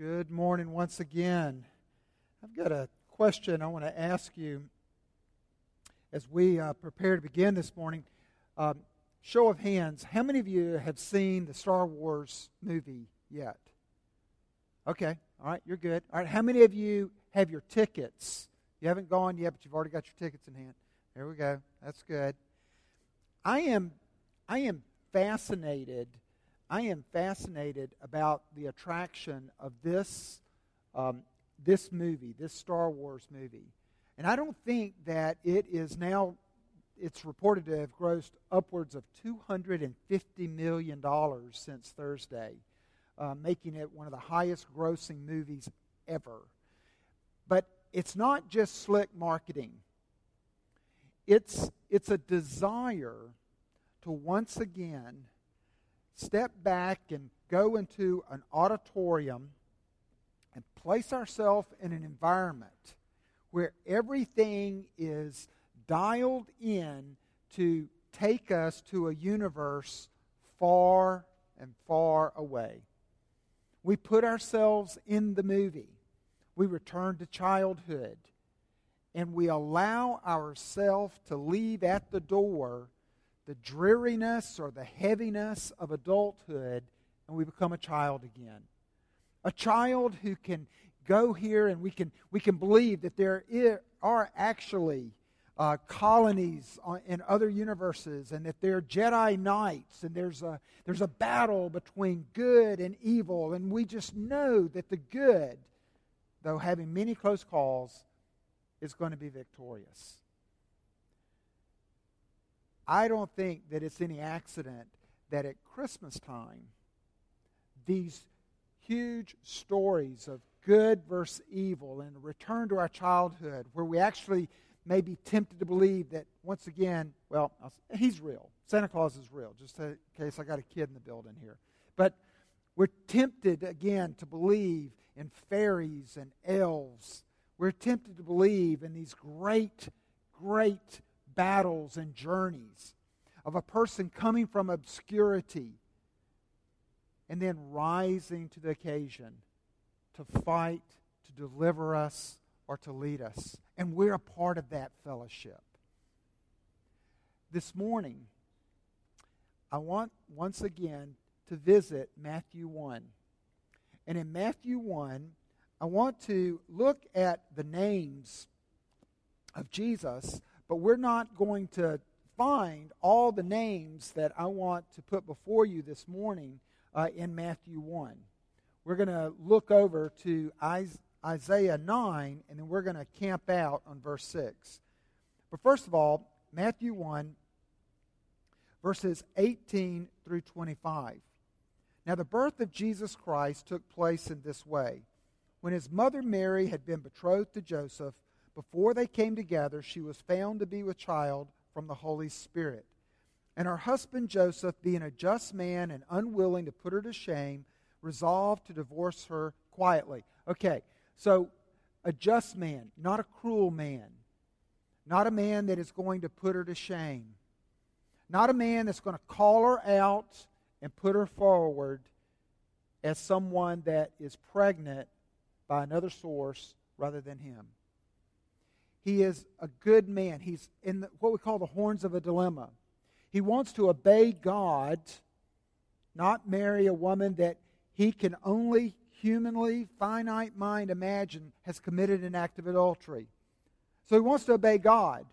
Good morning once again. I've got a question I want to ask you as we uh, prepare to begin this morning. Um, show of hands, how many of you have seen the Star Wars movie yet? Okay, all right, you're good. All right, how many of you have your tickets? You haven't gone yet, but you've already got your tickets in hand. There we go. That's good. I am, I am fascinated I am fascinated about the attraction of this, um, this movie, this Star Wars movie. And I don't think that it is now, it's reported to have grossed upwards of $250 million since Thursday, uh, making it one of the highest grossing movies ever. But it's not just slick marketing, it's, it's a desire to once again step back and go into an auditorium and place ourselves in an environment where everything is dialed in to take us to a universe far and far away. We put ourselves in the movie. We return to childhood. And we allow ourselves to leave at the door the dreariness or the heaviness of adulthood and we become a child again. A child who can go here and we can, we can believe that there are actually uh, colonies in other universes and that there are Jedi Knights and there's a, there's a battle between good and evil. And we just know that the good, though having many close calls, is going to be victorious. I don't think that it's any accident that at Christmas time, these huge stories of good versus evil and a return to our childhood, where we actually may be tempted to believe that, once again, well, he's real. Santa Claus is real, just in case I got a kid in the building here. But we're tempted again to believe in fairies and elves. We're tempted to believe in these great, great battles and journeys of a person coming from obscurity and then rising to the occasion to fight, to deliver us, or to lead us. And we're a part of that fellowship. This morning, I want once again to visit Matthew 1. And in Matthew 1, I want to look at the names of Jesus but we're not going to find all the names that I want to put before you this morning uh, in Matthew 1. We're going to look over to Isaiah 9, and then we're going to camp out on verse 6. But first of all, Matthew 1, verses 18 through 25. Now, the birth of Jesus Christ took place in this way. When his mother Mary had been betrothed to Joseph, before they came together, she was found to be with child from the Holy Spirit. And her husband Joseph, being a just man and unwilling to put her to shame, resolved to divorce her quietly. Okay, so a just man, not a cruel man, not a man that is going to put her to shame, not a man that's going to call her out and put her forward as someone that is pregnant by another source rather than him. He is a good man. He's in the, what we call the horns of a dilemma. He wants to obey God, not marry a woman that he can only humanly, finite mind imagine has committed an act of adultery. So he wants to obey God,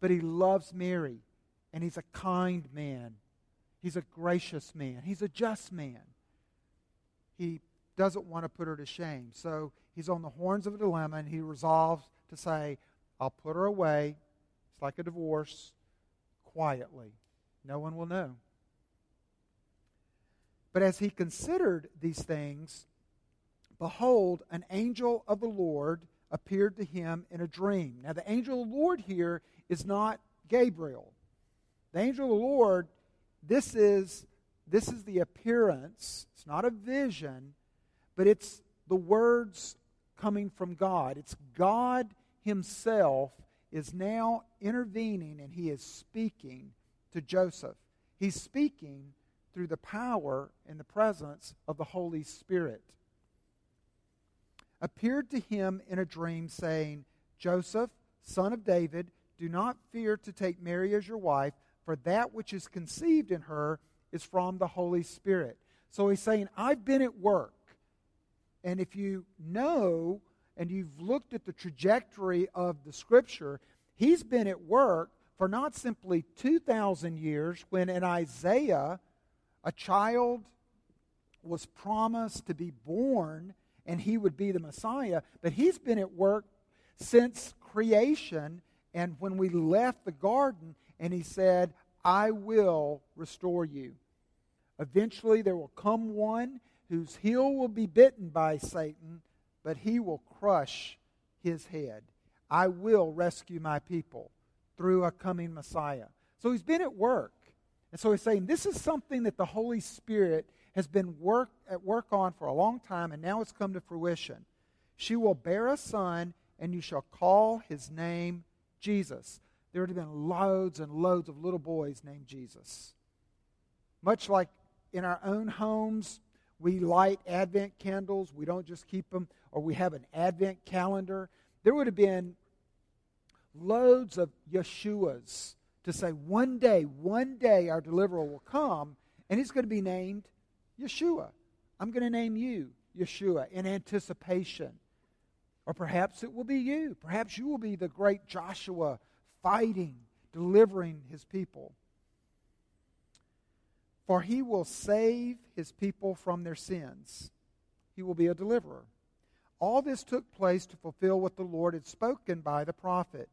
but he loves Mary, and he's a kind man. He's a gracious man. He's a just man. He doesn't want to put her to shame. So he's on the horns of a dilemma, and he resolves to say, I'll put her away. It's like a divorce, quietly. No one will know. But as he considered these things, behold, an angel of the Lord appeared to him in a dream. Now, the angel of the Lord here is not Gabriel. The angel of the Lord, this is, this is the appearance. It's not a vision, but it's the words coming from God. It's God himself is now intervening and he is speaking to Joseph. He's speaking through the power and the presence of the Holy Spirit. appeared to him in a dream, saying, Joseph, son of David, do not fear to take Mary as your wife, for that which is conceived in her is from the Holy Spirit. So he's saying, I've been at work. And if you know and you've looked at the trajectory of the scripture, he's been at work for not simply 2,000 years when in Isaiah a child was promised to be born and he would be the Messiah, but he's been at work since creation and when we left the garden and he said, I will restore you. Eventually, there will come one whose heel will be bitten by Satan, but he will crush his head. I will rescue my people through a coming Messiah. So he's been at work. And so he's saying this is something that the Holy Spirit has been work, at work on for a long time, and now it's come to fruition. She will bear a son, and you shall call his name Jesus. There would have been loads and loads of little boys named Jesus. Much like in our own homes, we light Advent candles. We don't just keep them, or we have an Advent calendar. There would have been loads of Yeshuas to say, one day, one day our deliverer will come, and he's going to be named Yeshua. I'm going to name you Yeshua in anticipation. Or perhaps it will be you. Perhaps you will be the great Joshua fighting, delivering his people. For he will save his people from their sins. He will be a deliverer. All this took place to fulfill what the Lord had spoken by the prophet.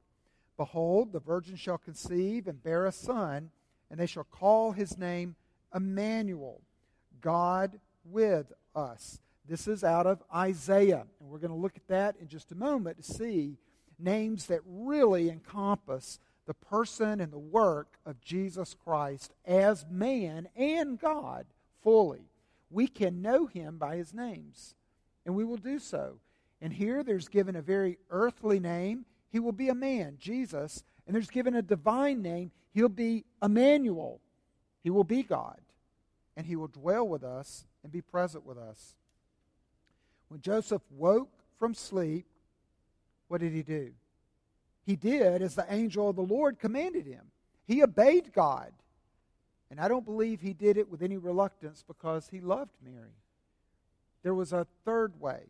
Behold, the virgin shall conceive and bear a son, and they shall call his name Emmanuel, God with us. This is out of Isaiah, and we're going to look at that in just a moment to see names that really encompass the person and the work of Jesus Christ as man and God fully. We can know him by his names, and we will do so. And here there's given a very earthly name. He will be a man, Jesus. And there's given a divine name. He'll be Emmanuel. He will be God. And he will dwell with us and be present with us. When Joseph woke from sleep, what did he do? He did as the angel of the Lord commanded him. He obeyed God. And I don't believe he did it with any reluctance because he loved Mary. There was a third way.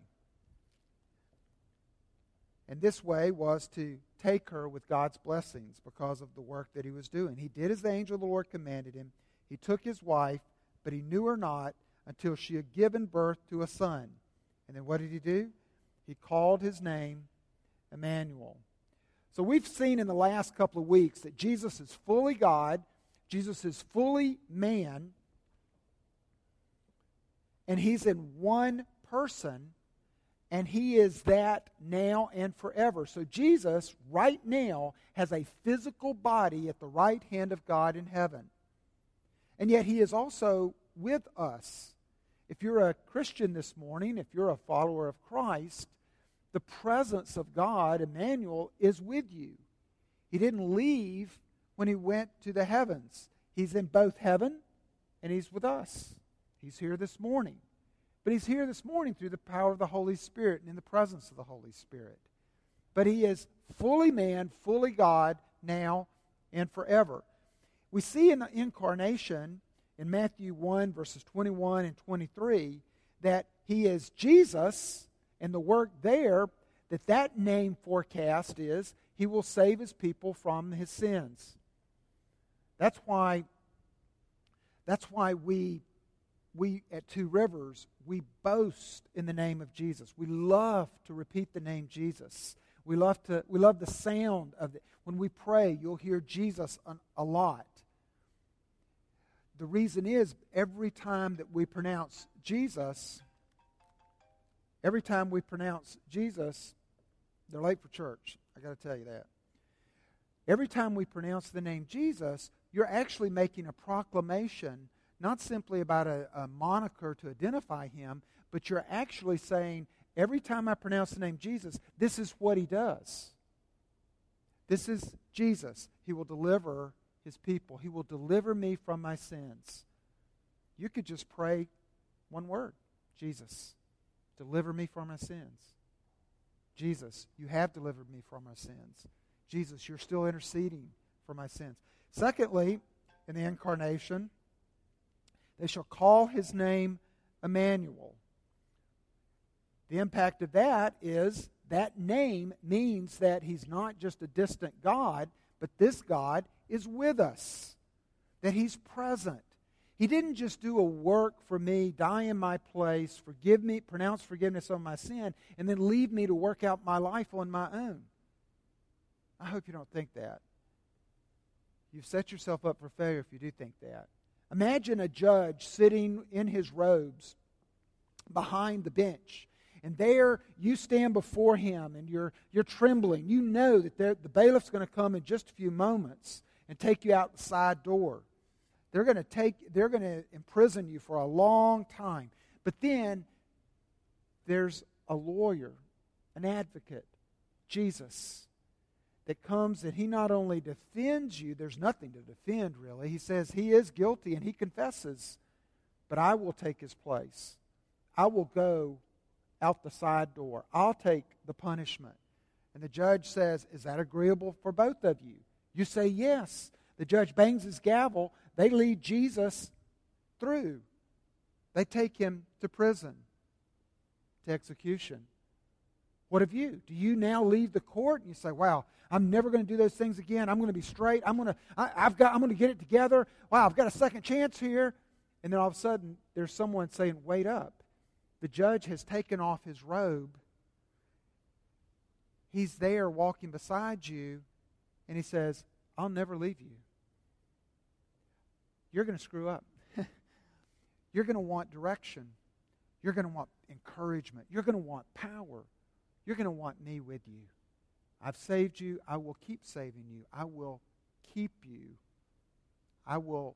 And this way was to take her with God's blessings because of the work that he was doing. He did as the angel of the Lord commanded him. He took his wife, but he knew her not until she had given birth to a son. And then what did he do? He called his name Emmanuel. So we've seen in the last couple of weeks that Jesus is fully God, Jesus is fully man, and he's in one person, and he is that now and forever. So Jesus, right now, has a physical body at the right hand of God in heaven. And yet he is also with us. If you're a Christian this morning, if you're a follower of Christ, the presence of God, Emmanuel, is with you. He didn't leave when he went to the heavens. He's in both heaven and he's with us. He's here this morning. But he's here this morning through the power of the Holy Spirit and in the presence of the Holy Spirit. But he is fully man, fully God, now and forever. We see in the incarnation in Matthew 1, verses 21 and 23, that he is Jesus, and the work there that that name forecast is he will save his people from his sins. That's why that's why we we at Two Rivers we boast in the name of Jesus. We love to repeat the name Jesus. We love to we love the sound of it. When we pray, you'll hear Jesus a lot the reason is every time that we pronounce Jesus, every time we pronounce Jesus, they're late for church. I got to tell you that. Every time we pronounce the name Jesus, you're actually making a proclamation, not simply about a, a moniker to identify him, but you're actually saying, every time I pronounce the name Jesus, this is what he does. This is Jesus. He will deliver his people. He will deliver me from my sins. You could just pray one word Jesus, deliver me from my sins. Jesus, you have delivered me from my sins. Jesus, you're still interceding for my sins. Secondly, in the incarnation, they shall call his name Emmanuel. The impact of that is that name means that he's not just a distant God, but this God is with us, that he's present. He didn't just do a work for me, die in my place, forgive me, pronounce forgiveness on my sin, and then leave me to work out my life on my own. I hope you don't think that. You've set yourself up for failure if you do think that. Imagine a judge sitting in his robes behind the bench. And there you stand before him and you're, you're trembling. You know that the bailiff's going to come in just a few moments and take you out the side door. They're going to take they're going to imprison you for a long time. But then there's a lawyer, an advocate, Jesus, that comes and he not only defends you, there's nothing to defend really. He says he is guilty and he confesses, but I will take his place. I will go out the side door. I'll take the punishment. And the judge says, Is that agreeable for both of you? You say yes. The judge bangs his gavel. They lead Jesus through. They take him to prison, to execution. What of you? Do you now leave the court and you say, Wow, I'm never going to do those things again. I'm going to be straight. I'm going to, I, have got, I'm going to get it together. Wow, I've got a second chance here. And then all of a sudden, there's someone saying, Wait up. The judge has taken off his robe. He's there walking beside you, and he says, I'll never leave you you're going to screw up. you're going to want direction. You're going to want encouragement. You're going to want power. You're going to want me with you. I've saved you. I will keep saving you. I will keep you. I will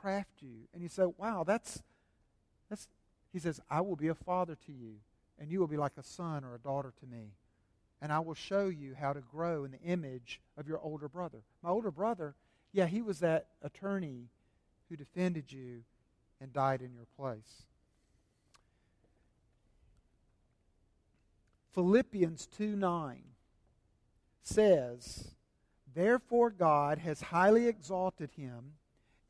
craft you. And you say, wow, that's, that's, he says, I will be a father to you, and you will be like a son or a daughter to me. And I will show you how to grow in the image of your older brother. My older brother, yeah, he was that attorney who defended you and died in your place. Philippians 2 9 says, Therefore God has highly exalted him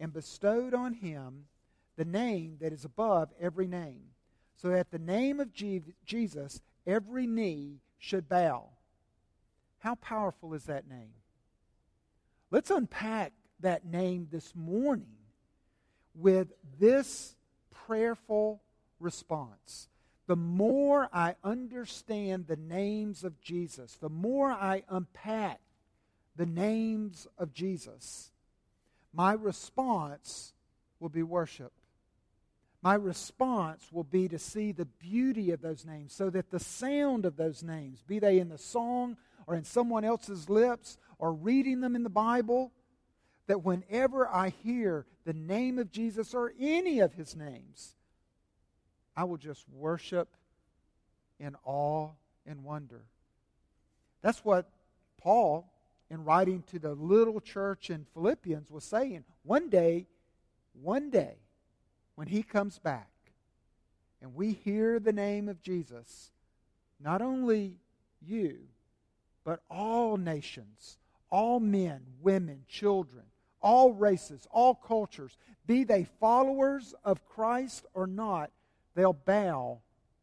and bestowed on him the name that is above every name, so that the name of Jesus every knee should bow. How powerful is that name? Let's unpack that name this morning with this prayerful response. The more I understand the names of Jesus, the more I unpack the names of Jesus, my response will be worship. My response will be to see the beauty of those names so that the sound of those names, be they in the song or in someone else's lips or reading them in the Bible, that whenever I hear the name of Jesus or any of his names, I will just worship in awe and wonder. That's what Paul, in writing to the little church in Philippians, was saying. One day, one day, when he comes back and we hear the name of Jesus, not only you, but all nations, all men, women, children, all races, all cultures, be they followers of Christ or not, they'll bow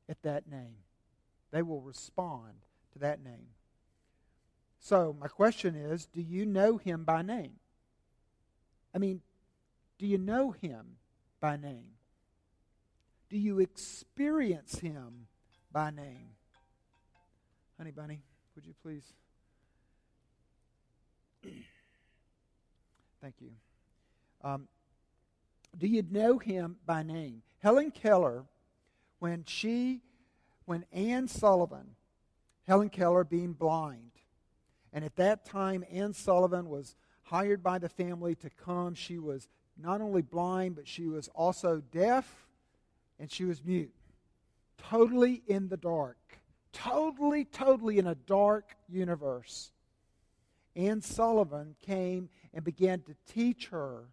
at that name. They will respond to that name. So, my question is do you know him by name? I mean, do you know him by name? Do you experience him by name? Honey Bunny, would you please? Thank you. Um, do you know him by name? Helen Keller, when she, when Anne Sullivan, Helen Keller being blind, and at that time Anne Sullivan was hired by the family to come. She was not only blind, but she was also deaf and she was mute. Totally in the dark. Totally, totally in a dark universe. Anne Sullivan came and began to teach her.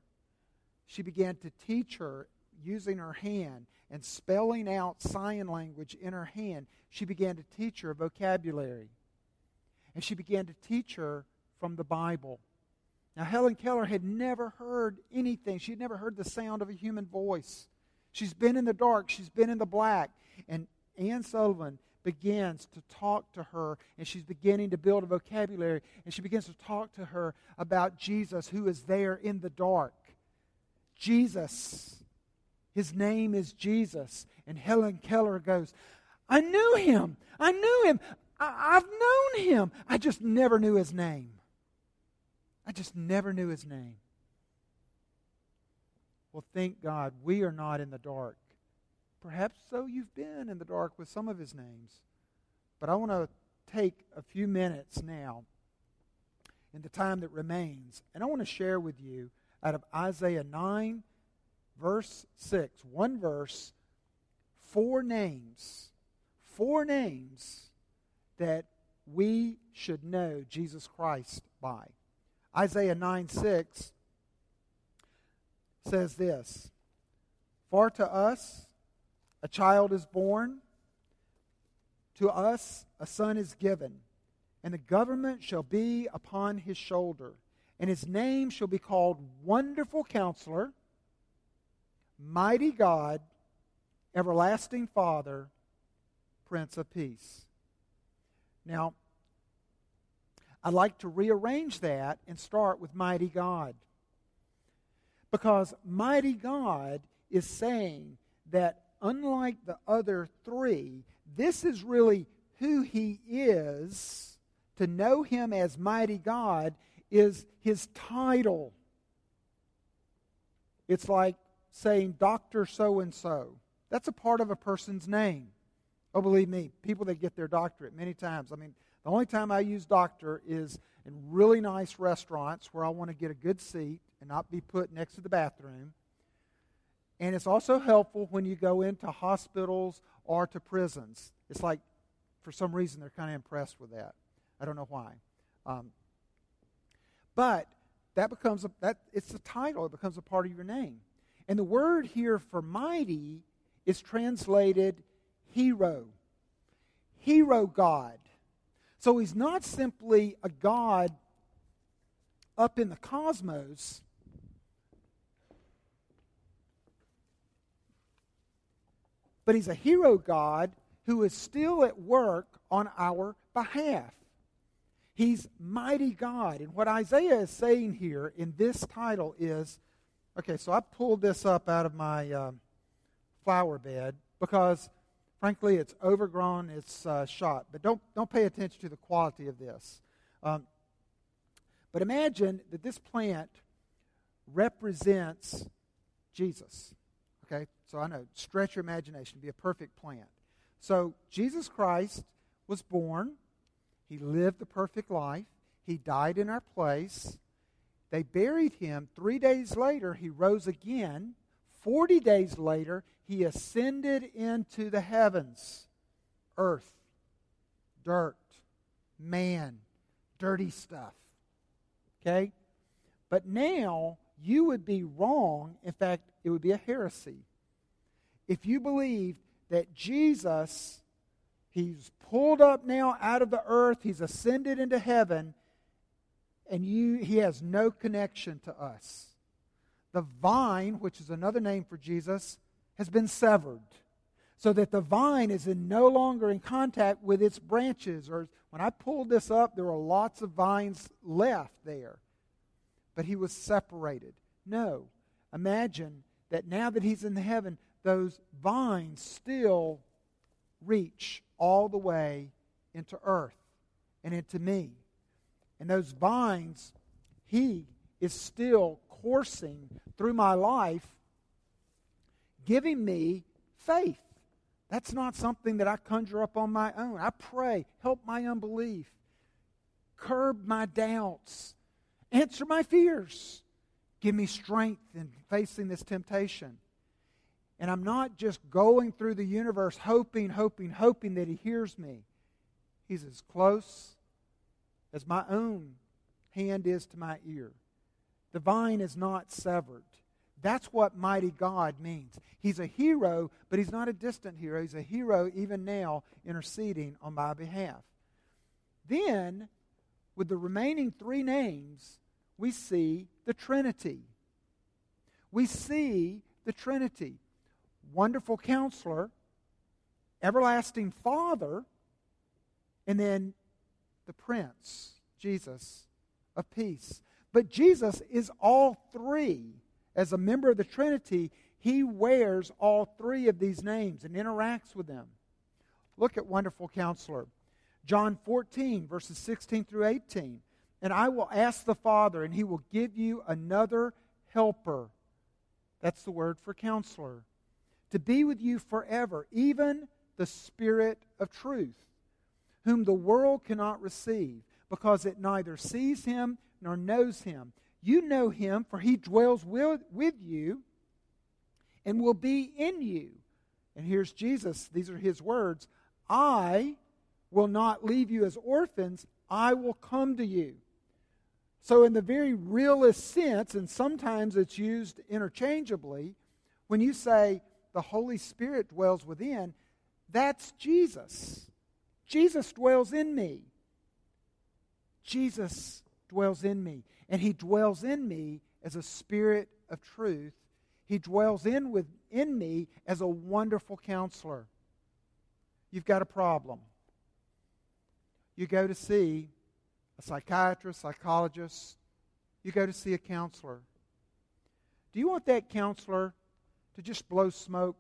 She began to teach her using her hand. and spelling out sign language in her hand, she began to teach her vocabulary. And she began to teach her from the Bible. Now, Helen Keller had never heard anything. She had never heard the sound of a human voice. She's been in the dark, she's been in the black. And Anne Sullivan begins to talk to her, and she's beginning to build a vocabulary, and she begins to talk to her about Jesus who is there in the dark. Jesus. His name is Jesus. And Helen Keller goes, I knew him. I knew him. I, have known him. I just never knew his name. I just never knew his name. Well, thank God we are not in the dark. Perhaps so you've been in the dark with some of his names. But I want to take a few minutes now in the time that remains, and I want to share with you out of Isaiah 9, verse 6, one verse, four names, four names that we should know Jesus Christ by. Isaiah 9 6 says this For to us a child is born, to us a son is given, and the government shall be upon his shoulder, and his name shall be called Wonderful Counselor, Mighty God, Everlasting Father, Prince of Peace. Now, I'd like to rearrange that and start with mighty God. Because mighty God is saying that unlike the other three, this is really who he is. To know him as mighty God is his title. It's like saying Dr. So and so. That's a part of a person's name. Oh, believe me, people that get their doctorate many times. I mean, the only time I use doctor is in really nice restaurants where I want to get a good seat and not be put next to the bathroom. And it's also helpful when you go into hospitals or to prisons. It's like, for some reason, they're kind of impressed with that. I don't know why. Um, but that becomes a, that it's a title. It becomes a part of your name. And the word here for mighty is translated hero. Hero God. So he's not simply a God up in the cosmos. But he's a hero God who is still at work on our behalf. He's mighty God. And what Isaiah is saying here in this title is okay, so I pulled this up out of my um, flower bed because Frankly, it's overgrown, it's uh, shot. But don't, don't pay attention to the quality of this. Um, but imagine that this plant represents Jesus. So I know, stretch your imagination, be a perfect plant. So Jesus Christ was born, he lived the perfect life, he died in our place. They buried him. Three days later, he rose again. Forty days later, he ascended into the heavens. Earth, dirt, man, dirty stuff. Okay? But now you would be wrong. In fact, it would be a heresy. If you believed that Jesus, he's pulled up now out of the earth, he's ascended into heaven, and you, he has no connection to us. The vine, which is another name for Jesus, has been severed so that the vine is in no longer in contact with its branches. Or when i pulled this up there were lots of vines left there but he was separated. No. Imagine that now that he's in heaven those vines still reach all the way into earth and into me and those vines he is still coursing through my life giving me faith. That's not something that I conjure up on my own. I pray, help my unbelief, curb my doubts, answer my fears, give me strength in facing this temptation. And I'm not just going through the universe hoping, hoping, hoping that He hears me. He's as close as my own hand is to my ear. The vine is not severed. That's what mighty God means. He's a hero, but he's not a distant hero. He's a hero even now interceding on my behalf. Then, with the remaining three names, we see the Trinity. We see the Trinity. Wonderful counselor, everlasting Father, and then the Prince, Jesus of Peace. But Jesus is all three. As a member of the Trinity, he wears all three of these names and interacts with them. Look at Wonderful Counselor. John 14, verses 16 through 18. And I will ask the Father, and he will give you another helper. That's the word for counselor. To be with you forever, even the Spirit of truth, whom the world cannot receive, because it neither sees him nor knows him. You know him, for he dwells with, with you and will be in you. And here's Jesus. These are his words I will not leave you as orphans, I will come to you. So, in the very realist sense, and sometimes it's used interchangeably, when you say the Holy Spirit dwells within, that's Jesus. Jesus dwells in me. Jesus dwells in me. And he dwells in me as a spirit of truth. He dwells in within me as a wonderful counselor. You've got a problem. You go to see a psychiatrist, psychologist, you go to see a counselor. Do you want that counselor to just blow smoke?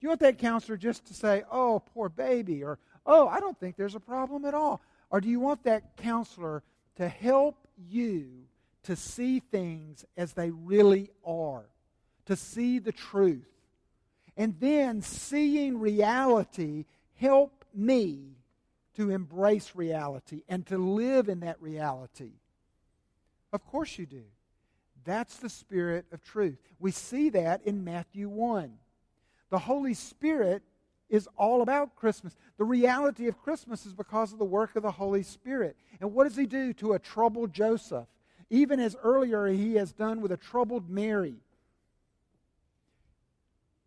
Do you want that counselor just to say, oh, poor baby, or oh, I don't think there's a problem at all? Or do you want that counselor to help you to see things as they really are, to see the truth? And then, seeing reality, help me to embrace reality and to live in that reality. Of course, you do. That's the Spirit of truth. We see that in Matthew 1. The Holy Spirit is all about Christmas. The reality of Christmas is because of the work of the Holy Spirit. And what does He do to a troubled Joseph? Even as earlier He has done with a troubled Mary.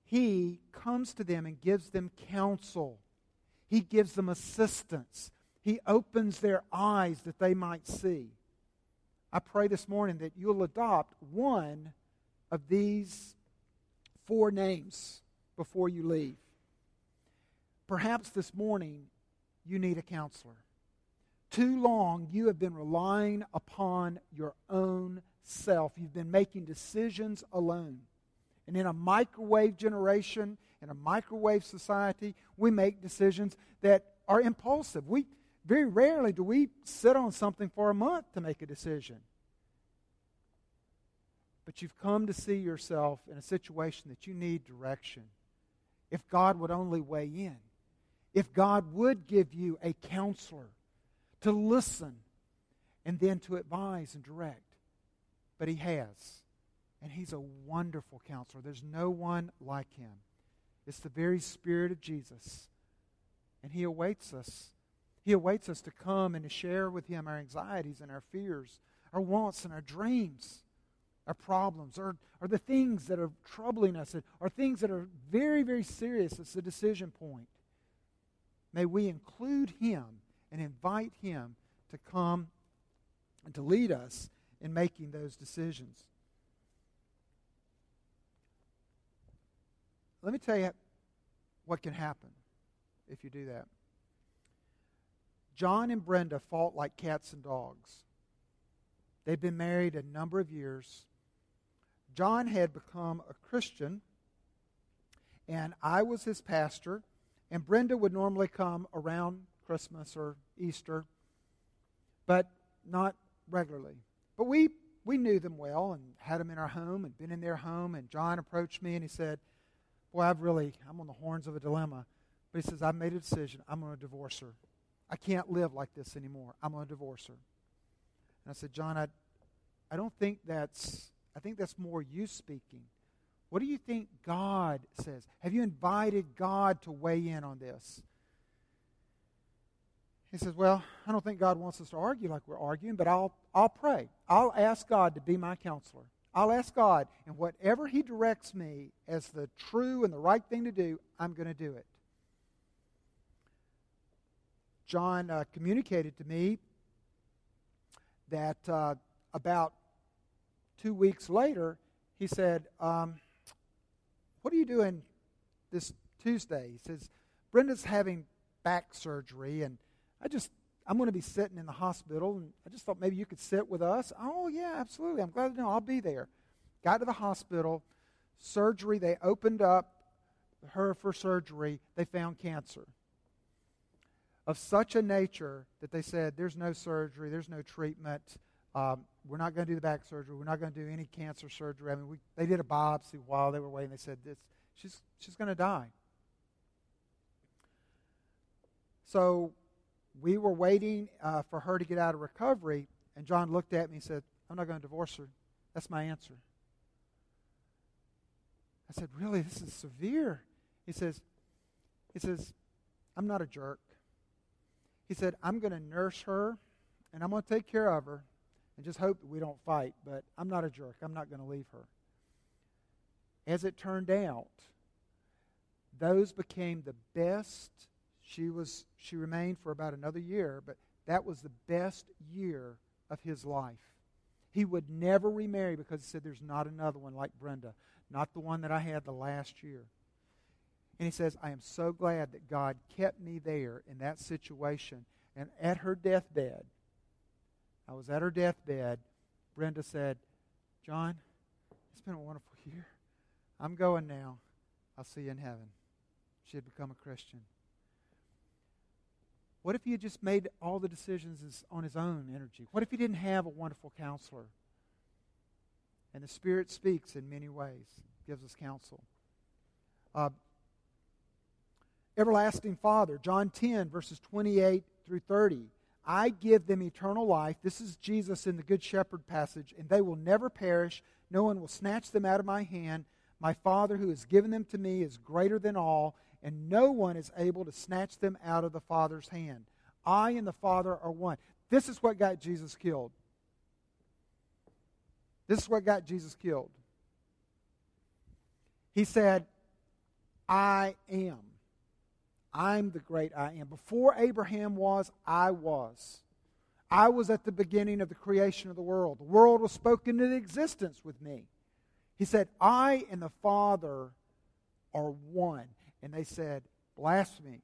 He comes to them and gives them counsel. He gives them assistance. He opens their eyes that they might see. I pray this morning that you'll adopt one of these four names before you leave. Perhaps this morning you need a counselor. Too long you have been relying upon your own self. You've been making decisions alone. And in a microwave generation, in a microwave society, we make decisions that are impulsive. We very rarely do we sit on something for a month to make a decision. But you've come to see yourself in a situation that you need direction. If God would only weigh in, if God would give you a counselor to listen and then to advise and direct. But He has. And He's a wonderful counselor. There's no one like Him. It's the very Spirit of Jesus. And He awaits us. He awaits us to come and to share with Him our anxieties and our fears, our wants and our dreams, our problems, or, or the things that are troubling us, or things that are very, very serious. It's a decision point. May we include him and invite him to come and to lead us in making those decisions. Let me tell you what can happen if you do that. John and Brenda fought like cats and dogs. They'd been married a number of years. John had become a Christian, and I was his pastor. And Brenda would normally come around Christmas or Easter, but not regularly. But we, we knew them well and had them in our home and been in their home. And John approached me and he said, Boy, I've really, I'm on the horns of a dilemma. But he says, I've made a decision. I'm going to divorce her. I can't live like this anymore. I'm going to divorce her. And I said, John, I, I don't think that's, I think that's more you speaking. What do you think God says? Have you invited God to weigh in on this? He says, Well, I don't think God wants us to argue like we're arguing, but I'll, I'll pray. I'll ask God to be my counselor. I'll ask God, and whatever He directs me as the true and the right thing to do, I'm going to do it. John uh, communicated to me that uh, about two weeks later, he said, um, What are you doing this Tuesday? He says, Brenda's having back surgery, and I just, I'm going to be sitting in the hospital, and I just thought maybe you could sit with us. Oh, yeah, absolutely. I'm glad to know. I'll be there. Got to the hospital, surgery, they opened up her for surgery, they found cancer. Of such a nature that they said, there's no surgery, there's no treatment. Um, we're not going to do the back surgery. We're not going to do any cancer surgery. I mean, we, they did a biopsy while they were waiting. They said, this, she's, she's going to die. So we were waiting uh, for her to get out of recovery, and John looked at me and said, I'm not going to divorce her. That's my answer. I said, Really? This is severe. He says, he says, I'm not a jerk. He said, I'm going to nurse her and I'm going to take care of her and just hope that we don't fight, but I'm not a jerk. I'm not going to leave her. As it turned out, those became the best. She was she remained for about another year, but that was the best year of his life. He would never remarry because he said there's not another one like Brenda, not the one that I had the last year. And he says, I am so glad that God kept me there in that situation. And at her deathbed, I was at her deathbed. Brenda said, John, it's been a wonderful year. I'm going now. I'll see you in heaven. She had become a Christian. What if he had just made all the decisions on his own energy? What if he didn't have a wonderful counselor? And the Spirit speaks in many ways, gives us counsel. Uh, Everlasting Father, John 10, verses 28 through 30. I give them eternal life. This is Jesus in the Good Shepherd passage, and they will never perish. No one will snatch them out of my hand. My Father, who has given them to me, is greater than all, and no one is able to snatch them out of the Father's hand. I and the Father are one. This is what got Jesus killed. This is what got Jesus killed. He said, I am. I'm the great I am. Before Abraham was, I was. I was at the beginning of the creation of the world. The world was spoken into existence with me. He said, I and the Father are one. And they said, blasphemy.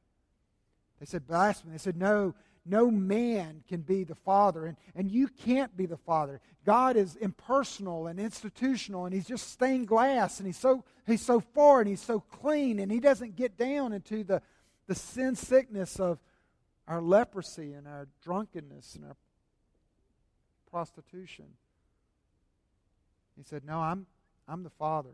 They said, blasphemy. They said, no, no man can be the Father, and, and you can't be the Father. God is impersonal and institutional, and He's just stained glass, and He's so, he's so far, and He's so clean, and He doesn't get down into the, the sin sickness of our leprosy and our drunkenness and our prostitution. He said, No, I'm, I'm the Father.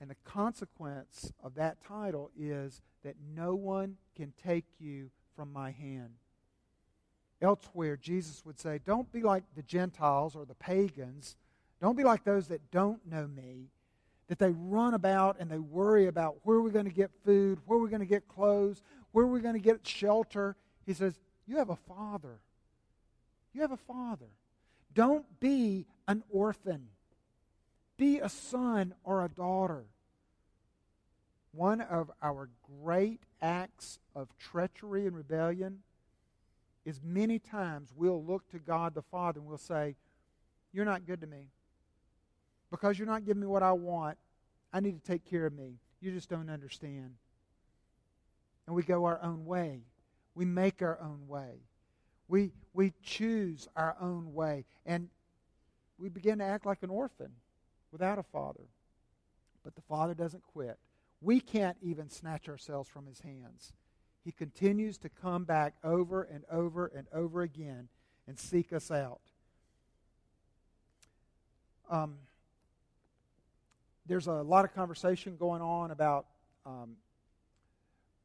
And the consequence of that title is that no one can take you from my hand. Elsewhere, Jesus would say, Don't be like the Gentiles or the pagans. Don't be like those that don't know me that they run about and they worry about where we're going to get food, where we're going to get clothes, where we're going to get shelter. He says, You have a father. You have a father. Don't be an orphan. Be a son or a daughter. One of our great acts of treachery and rebellion is many times we'll look to God the Father and we'll say, You're not good to me because you're not giving me what I want. I need to take care of me. You just don't understand. And we go our own way. We make our own way. We, we choose our own way. And we begin to act like an orphan without a father. But the father doesn't quit. We can't even snatch ourselves from his hands. He continues to come back over and over and over again and seek us out. Um, there's a lot of conversation going on about um,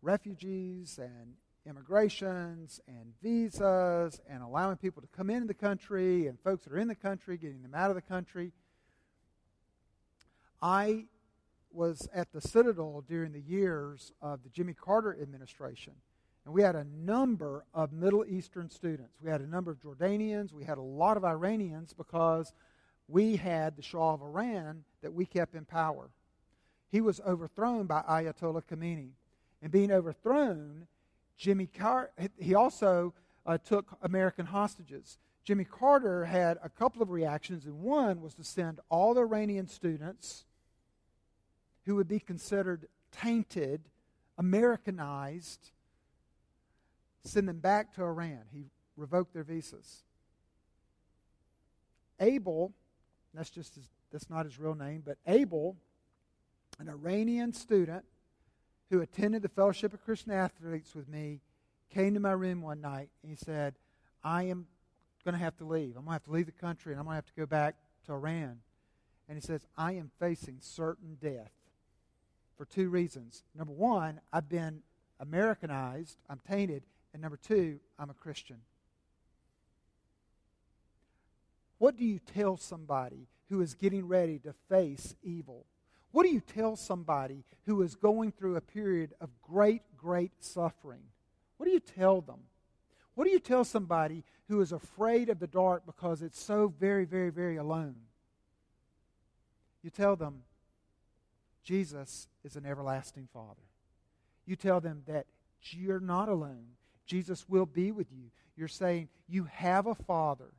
refugees and immigrations and visas and allowing people to come into the country and folks that are in the country, getting them out of the country. I was at the Citadel during the years of the Jimmy Carter administration, and we had a number of Middle Eastern students. We had a number of Jordanians, we had a lot of Iranians because we had the Shah of Iran that we kept in power. He was overthrown by Ayatollah Khomeini. And being overthrown, Jimmy Carter, he also uh, took American hostages. Jimmy Carter had a couple of reactions, and one was to send all the Iranian students who would be considered tainted, Americanized, send them back to Iran. He revoked their visas. Abel, that's just his, that's not his real name, but Abel, an Iranian student who attended the Fellowship of Christian Athletes with me, came to my room one night and he said, I am going to have to leave. I'm going to have to leave the country and I'm going to have to go back to Iran. And he says, I am facing certain death for two reasons. Number one, I've been Americanized, I'm tainted. And number two, I'm a Christian. What do you tell somebody who is getting ready to face evil? What do you tell somebody who is going through a period of great, great suffering? What do you tell them? What do you tell somebody who is afraid of the dark because it's so very, very, very alone? You tell them, Jesus is an everlasting Father. You tell them that you're not alone. Jesus will be with you. You're saying you have a Father,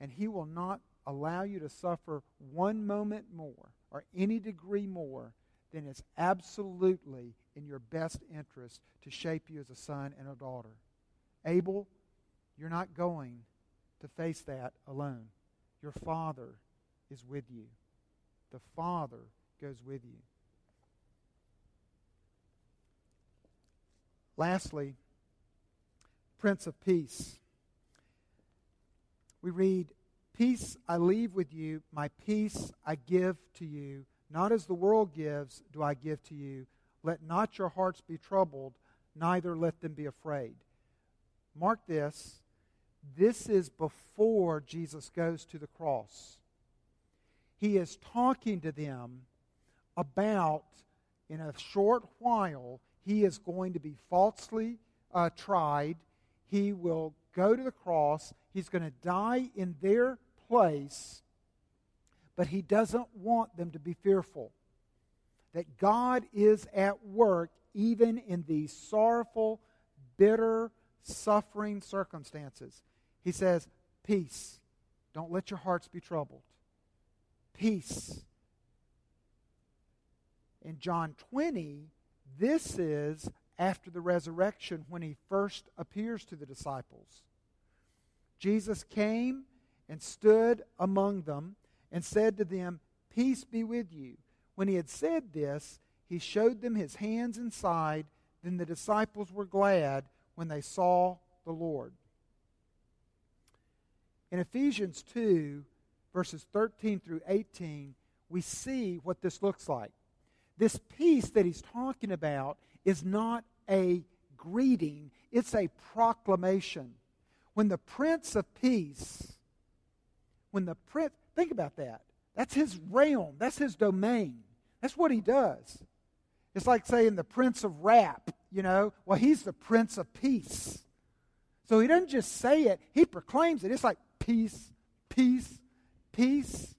and He will not allow you to suffer one moment more or any degree more than is absolutely in your best interest to shape you as a son and a daughter. Abel, you're not going to face that alone. Your Father is with you. The Father goes with you. Lastly, Prince of Peace. We read, Peace I leave with you, my peace I give to you. Not as the world gives, do I give to you. Let not your hearts be troubled, neither let them be afraid. Mark this. This is before Jesus goes to the cross. He is talking to them about, in a short while, he is going to be falsely uh, tried. He will go to the cross. He's going to die in their place, but he doesn't want them to be fearful. That God is at work even in these sorrowful, bitter, suffering circumstances. He says, Peace. Don't let your hearts be troubled. Peace in John 20, this is after the resurrection when he first appears to the disciples. Jesus came and stood among them and said to them, Peace be with you. When he had said this, he showed them his hands and side. Then the disciples were glad when they saw the Lord. In Ephesians 2, verses 13 through 18, we see what this looks like. This peace that he's talking about is not a greeting, it's a proclamation. When the Prince of Peace, when the Prince, think about that. That's his realm, that's his domain. That's what he does. It's like saying the Prince of Rap, you know? Well, he's the Prince of Peace. So he doesn't just say it, he proclaims it. It's like peace, peace, peace.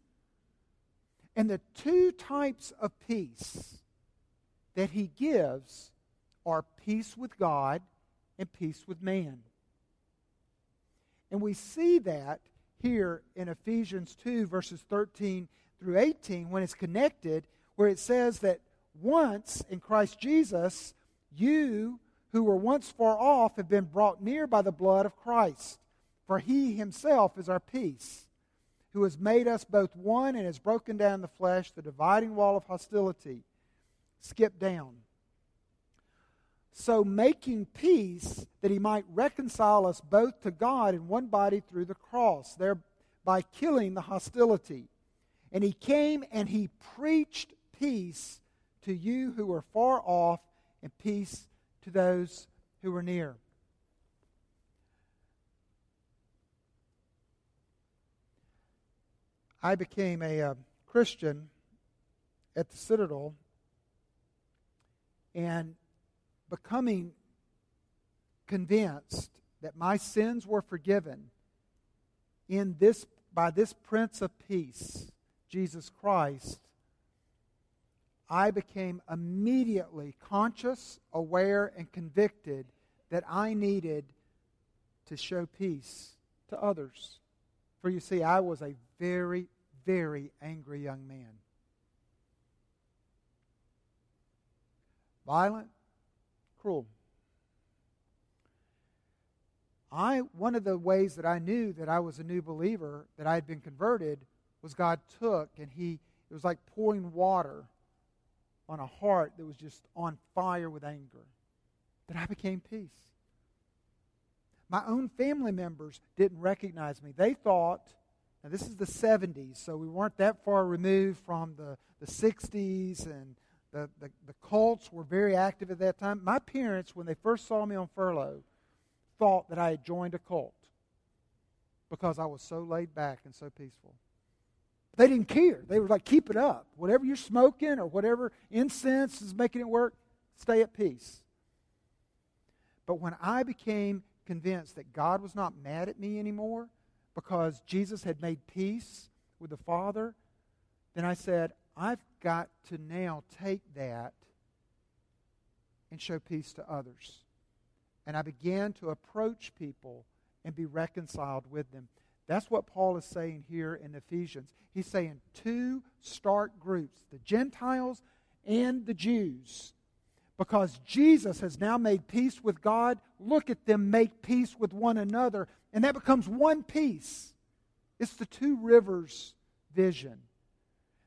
And the two types of peace that he gives are peace with God and peace with man. And we see that here in Ephesians 2, verses 13 through 18, when it's connected, where it says that once in Christ Jesus, you who were once far off have been brought near by the blood of Christ. For he himself is our peace who has made us both one and has broken down the flesh, the dividing wall of hostility. Skip down. So, making peace that he might reconcile us both to God in one body through the cross, thereby killing the hostility. And he came and he preached peace to you who were far off and peace to those who were near. I became a uh, Christian at the Citadel and becoming convinced that my sins were forgiven in this by this Prince of Peace, Jesus Christ, I became immediately conscious, aware, and convicted that I needed to show peace to others. For you see, I was a very, very angry young man. Violent, I one of the ways that I knew that I was a new believer, that I had been converted, was God took and he it was like pouring water on a heart that was just on fire with anger. That I became peace. My own family members didn't recognize me. They thought, now this is the 70s, so we weren't that far removed from the, the 60s, and the, the, the cults were very active at that time. My parents, when they first saw me on furlough, thought that I had joined a cult because I was so laid back and so peaceful. They didn't care. They were like, keep it up. Whatever you're smoking or whatever incense is making it work, stay at peace. But when I became convinced that God was not mad at me anymore because Jesus had made peace with the Father, then I said, I've got to now take that and show peace to others. And I began to approach people and be reconciled with them. That's what Paul is saying here in Ephesians. He's saying two stark groups the Gentiles and the Jews because Jesus has now made peace with God, look at them make peace with one another. And that becomes one peace. It's the two rivers vision.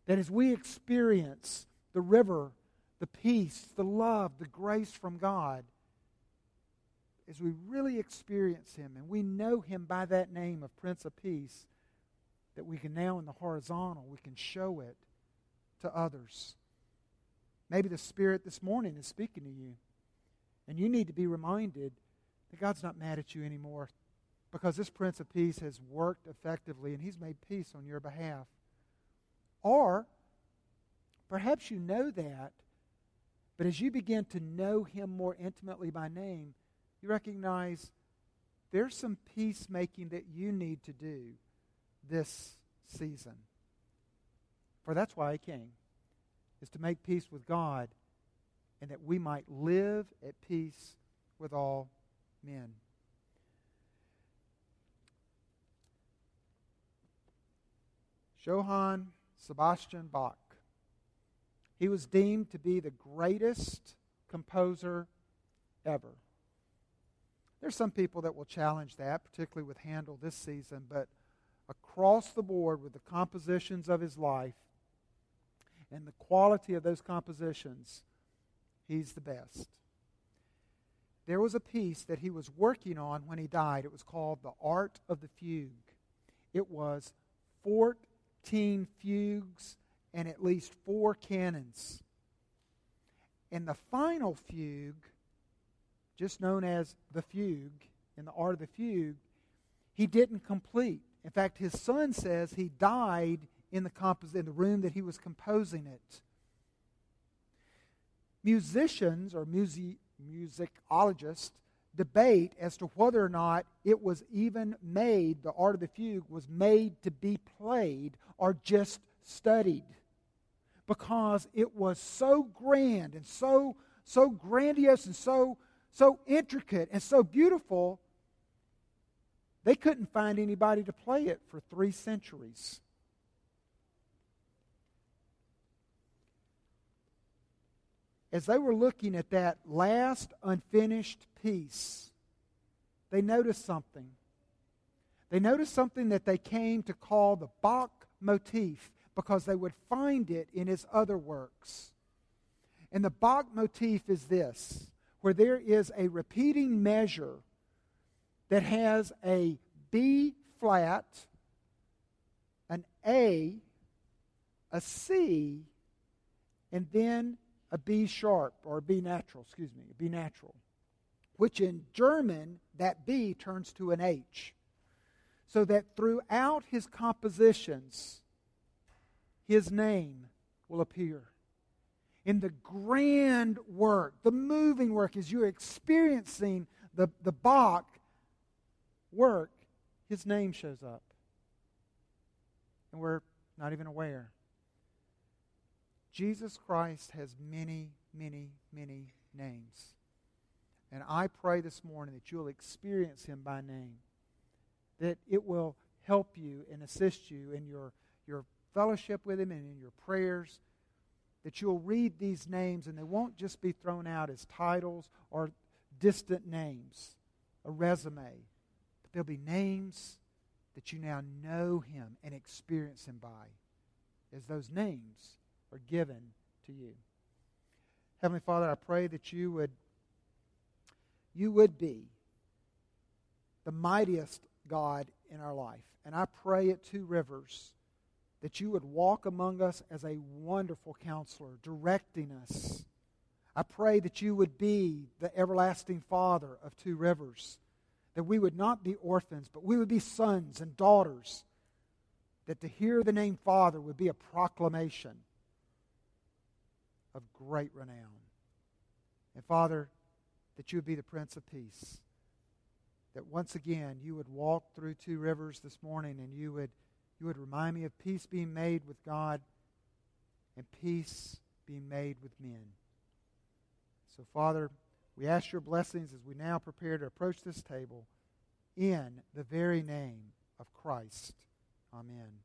That as we experience the river, the peace, the love, the grace from God, as we really experience Him and we know Him by that name of Prince of Peace, that we can now in the horizontal, we can show it to others. Maybe the Spirit this morning is speaking to you. And you need to be reminded that God's not mad at you anymore because this Prince of Peace has worked effectively and He's made peace on your behalf. Or perhaps you know that, but as you begin to know Him more intimately by name, you recognize there's some peacemaking that you need to do this season. For that's why He came is to make peace with God and that we might live at peace with all men. Johann Sebastian Bach. He was deemed to be the greatest composer ever. There's some people that will challenge that, particularly with Handel this season, but across the board with the compositions of his life, and the quality of those compositions, he's the best. There was a piece that he was working on when he died. It was called The Art of the Fugue. It was 14 fugues and at least four canons. And the final fugue, just known as the fugue, in the art of the fugue, he didn't complete. In fact, his son says he died in the, compos- in the room that he was composing it. Musicians or music- musicologists debate as to whether or not it was even made, the art of the fugue was made to be played or just studied. Because it was so grand and so, so grandiose and so, so intricate and so beautiful, they couldn't find anybody to play it for three centuries. As they were looking at that last unfinished piece, they noticed something. They noticed something that they came to call the Bach motif because they would find it in his other works. And the Bach motif is this where there is a repeating measure that has a B flat, an A, a C, and then a B sharp or a B natural, excuse me, a B natural, which in German, that B turns to an H. So that throughout his compositions, his name will appear. In the grand work, the moving work, as you're experiencing the, the Bach work, his name shows up. and we're not even aware. Jesus Christ has many, many, many names. And I pray this morning that you'll experience him by name, that it will help you and assist you in your, your fellowship with him and in your prayers, that you'll read these names and they won't just be thrown out as titles or distant names, a resume, but they'll be names that you now know him and experience him by as those names are given to you. Heavenly Father, I pray that you would you would be the mightiest God in our life. And I pray at Two Rivers that you would walk among us as a wonderful counselor, directing us. I pray that you would be the everlasting Father of Two Rivers, that we would not be orphans, but we would be sons and daughters, that to hear the name Father would be a proclamation of great renown. And Father, that you would be the Prince of Peace. That once again you would walk through two rivers this morning and you would, you would remind me of peace being made with God and peace being made with men. So, Father, we ask your blessings as we now prepare to approach this table in the very name of Christ. Amen.